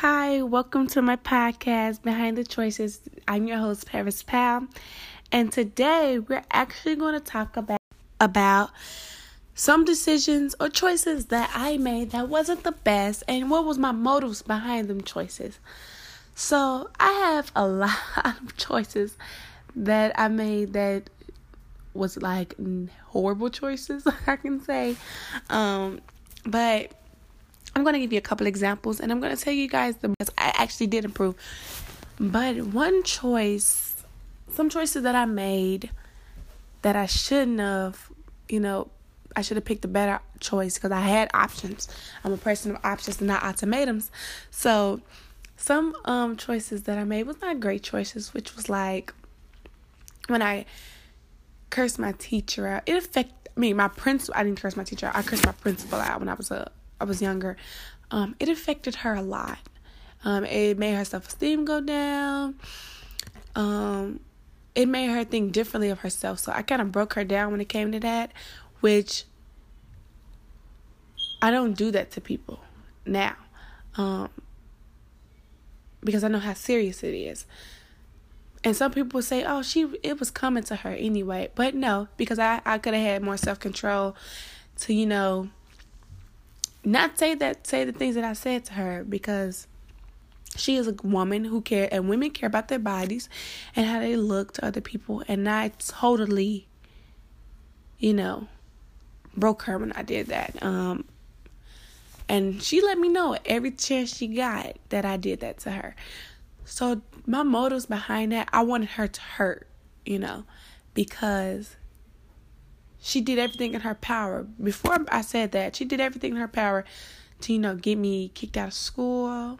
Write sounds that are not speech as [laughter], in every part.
Hi, welcome to my podcast, Behind the Choices. I'm your host, Paris Powell, and today we're actually going to talk about about some decisions or choices that I made that wasn't the best, and what was my motives behind them choices. So I have a [laughs] lot of choices that I made that was like horrible choices, [laughs] I can say, um, but I'm going to give you a couple examples and I'm going to tell you guys the best I actually did improve. But one choice, some choices that I made that I shouldn't have, you know, I should have picked a better choice because I had options. I'm a person of options and not ultimatums. So, some um choices that I made was not great choices, which was like when I cursed my teacher out. It affected me, my principal. I didn't curse my teacher. Out. I cursed my principal out when I was a I was younger, um, it affected her a lot. Um, it made her self esteem go down. Um, it made her think differently of herself. So I kind of broke her down when it came to that, which I don't do that to people now. Um, because I know how serious it is. And some people would say, "Oh, she it was coming to her anyway." But no, because I I could have had more self-control to, you know, not say that say the things that I said to her because she is a woman who care and women care about their bodies and how they look to other people and I totally you know broke her when I did that. Um and she let me know every chance she got that I did that to her. So my motives behind that I wanted her to hurt you know because she did everything in her power. Before I said that, she did everything in her power to, you know, get me kicked out of school.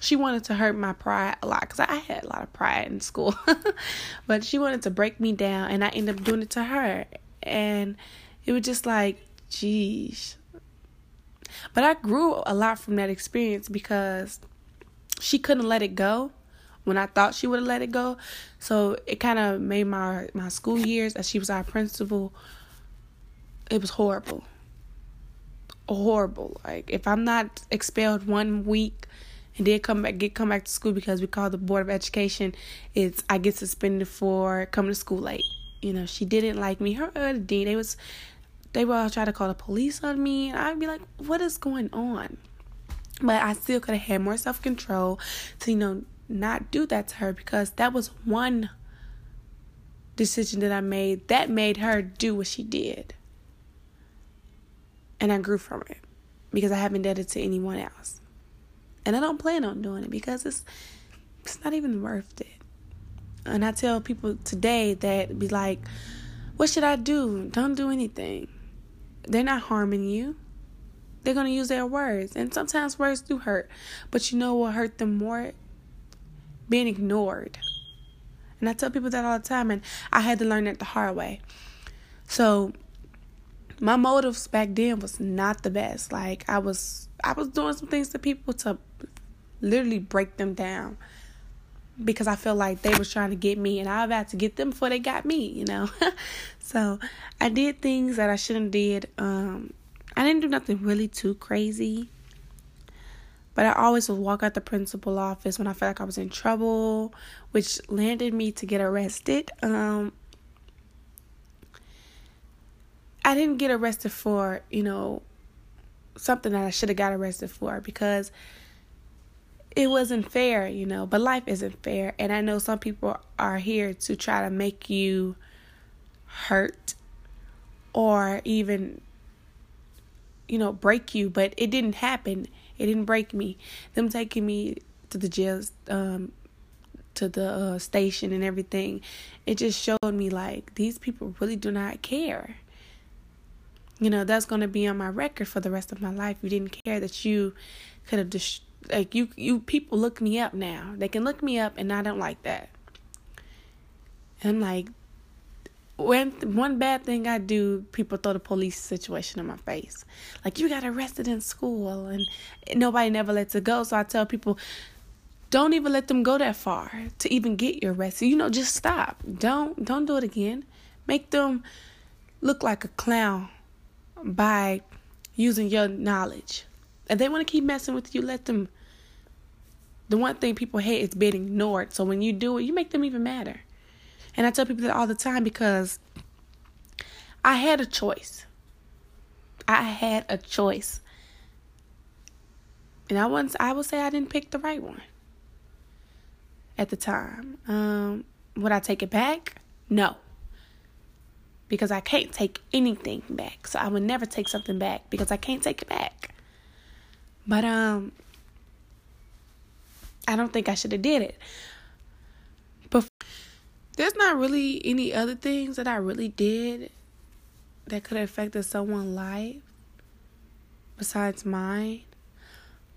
She wanted to hurt my pride a lot because I had a lot of pride in school. [laughs] but she wanted to break me down, and I ended up doing it to her. And it was just like, geez. But I grew a lot from that experience because she couldn't let it go when I thought she would have let it go. So it kind of made my my school years as she was our principal it was horrible. Horrible. Like if I'm not expelled one week and then come back get come back to school because we call the board of education, it's I get suspended for coming to school late. You know, she didn't like me. Her other dean, they was they would try to call the police on me and I'd be like, What is going on? But I still could have had more self control to, you know, not do that to her because that was one decision that I made that made her do what she did and I grew from it because I haven't done it to anyone else. And I don't plan on doing it because it's it's not even worth it. And I tell people today that be like, what should I do? Don't do anything. They're not harming you. They're going to use their words. And sometimes words do hurt. But you know what hurt them more? Being ignored. And I tell people that all the time. And I had to learn that the hard way. So my motives back then was not the best. Like I was I was doing some things to people to literally break them down because I felt like they was trying to get me and I had to get them before they got me, you know. [laughs] so I did things that I shouldn't did. Um I didn't do nothing really too crazy. But I always would walk out the principal office when I felt like I was in trouble, which landed me to get arrested. Um I didn't get arrested for, you know, something that I should have got arrested for because it wasn't fair, you know, but life isn't fair. And I know some people are here to try to make you hurt or even, you know, break you, but it didn't happen. It didn't break me. Them taking me to the jail, um, to the uh, station and everything, it just showed me like these people really do not care you know that's going to be on my record for the rest of my life. You didn't care that you could have just like you you people look me up now. They can look me up and i don't like that. And i'm like when one bad thing i do people throw the police situation in my face. Like you got arrested in school and nobody never lets it go. So i tell people don't even let them go that far to even get your arrested you know just stop. Don't don't do it again. Make them look like a clown by using your knowledge. If they want to keep messing with you, let them The one thing people hate is being ignored. So when you do it, you make them even madder. And I tell people that all the time because I had a choice. I had a choice. And I once I will say I didn't pick the right one at the time. Um, would I take it back? No. Because I can't take anything back. So I would never take something back because I can't take it back. But um I don't think I should have did it. But there's not really any other things that I really did that could have affected someone's life besides mine.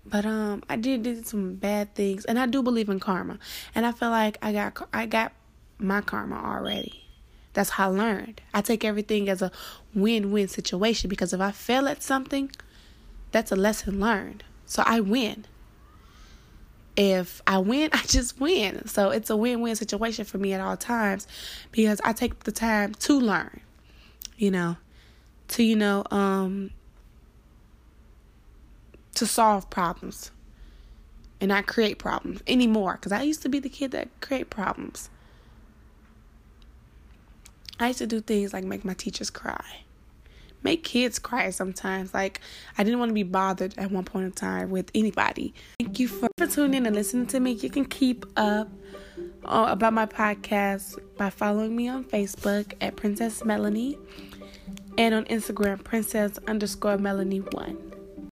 But um, I did did some bad things, and I do believe in karma, and I feel like I got I got my karma already. That's how I learned. I take everything as a win-win situation because if I fail at something, that's a lesson learned. So I win. If I win, [laughs] I just win. So it's a win-win situation for me at all times because I take the time to learn. You know, to you know um to solve problems and not create problems anymore because I used to be the kid that create problems. I used to do things like make my teachers cry. Make kids cry sometimes. Like, I didn't want to be bothered at one point in time with anybody. Thank you for, tuning in and listening to me. You can keep up uh, about my podcast by following me on Facebook at Princess Melanie and on Instagram, Princess underscore Melanie one.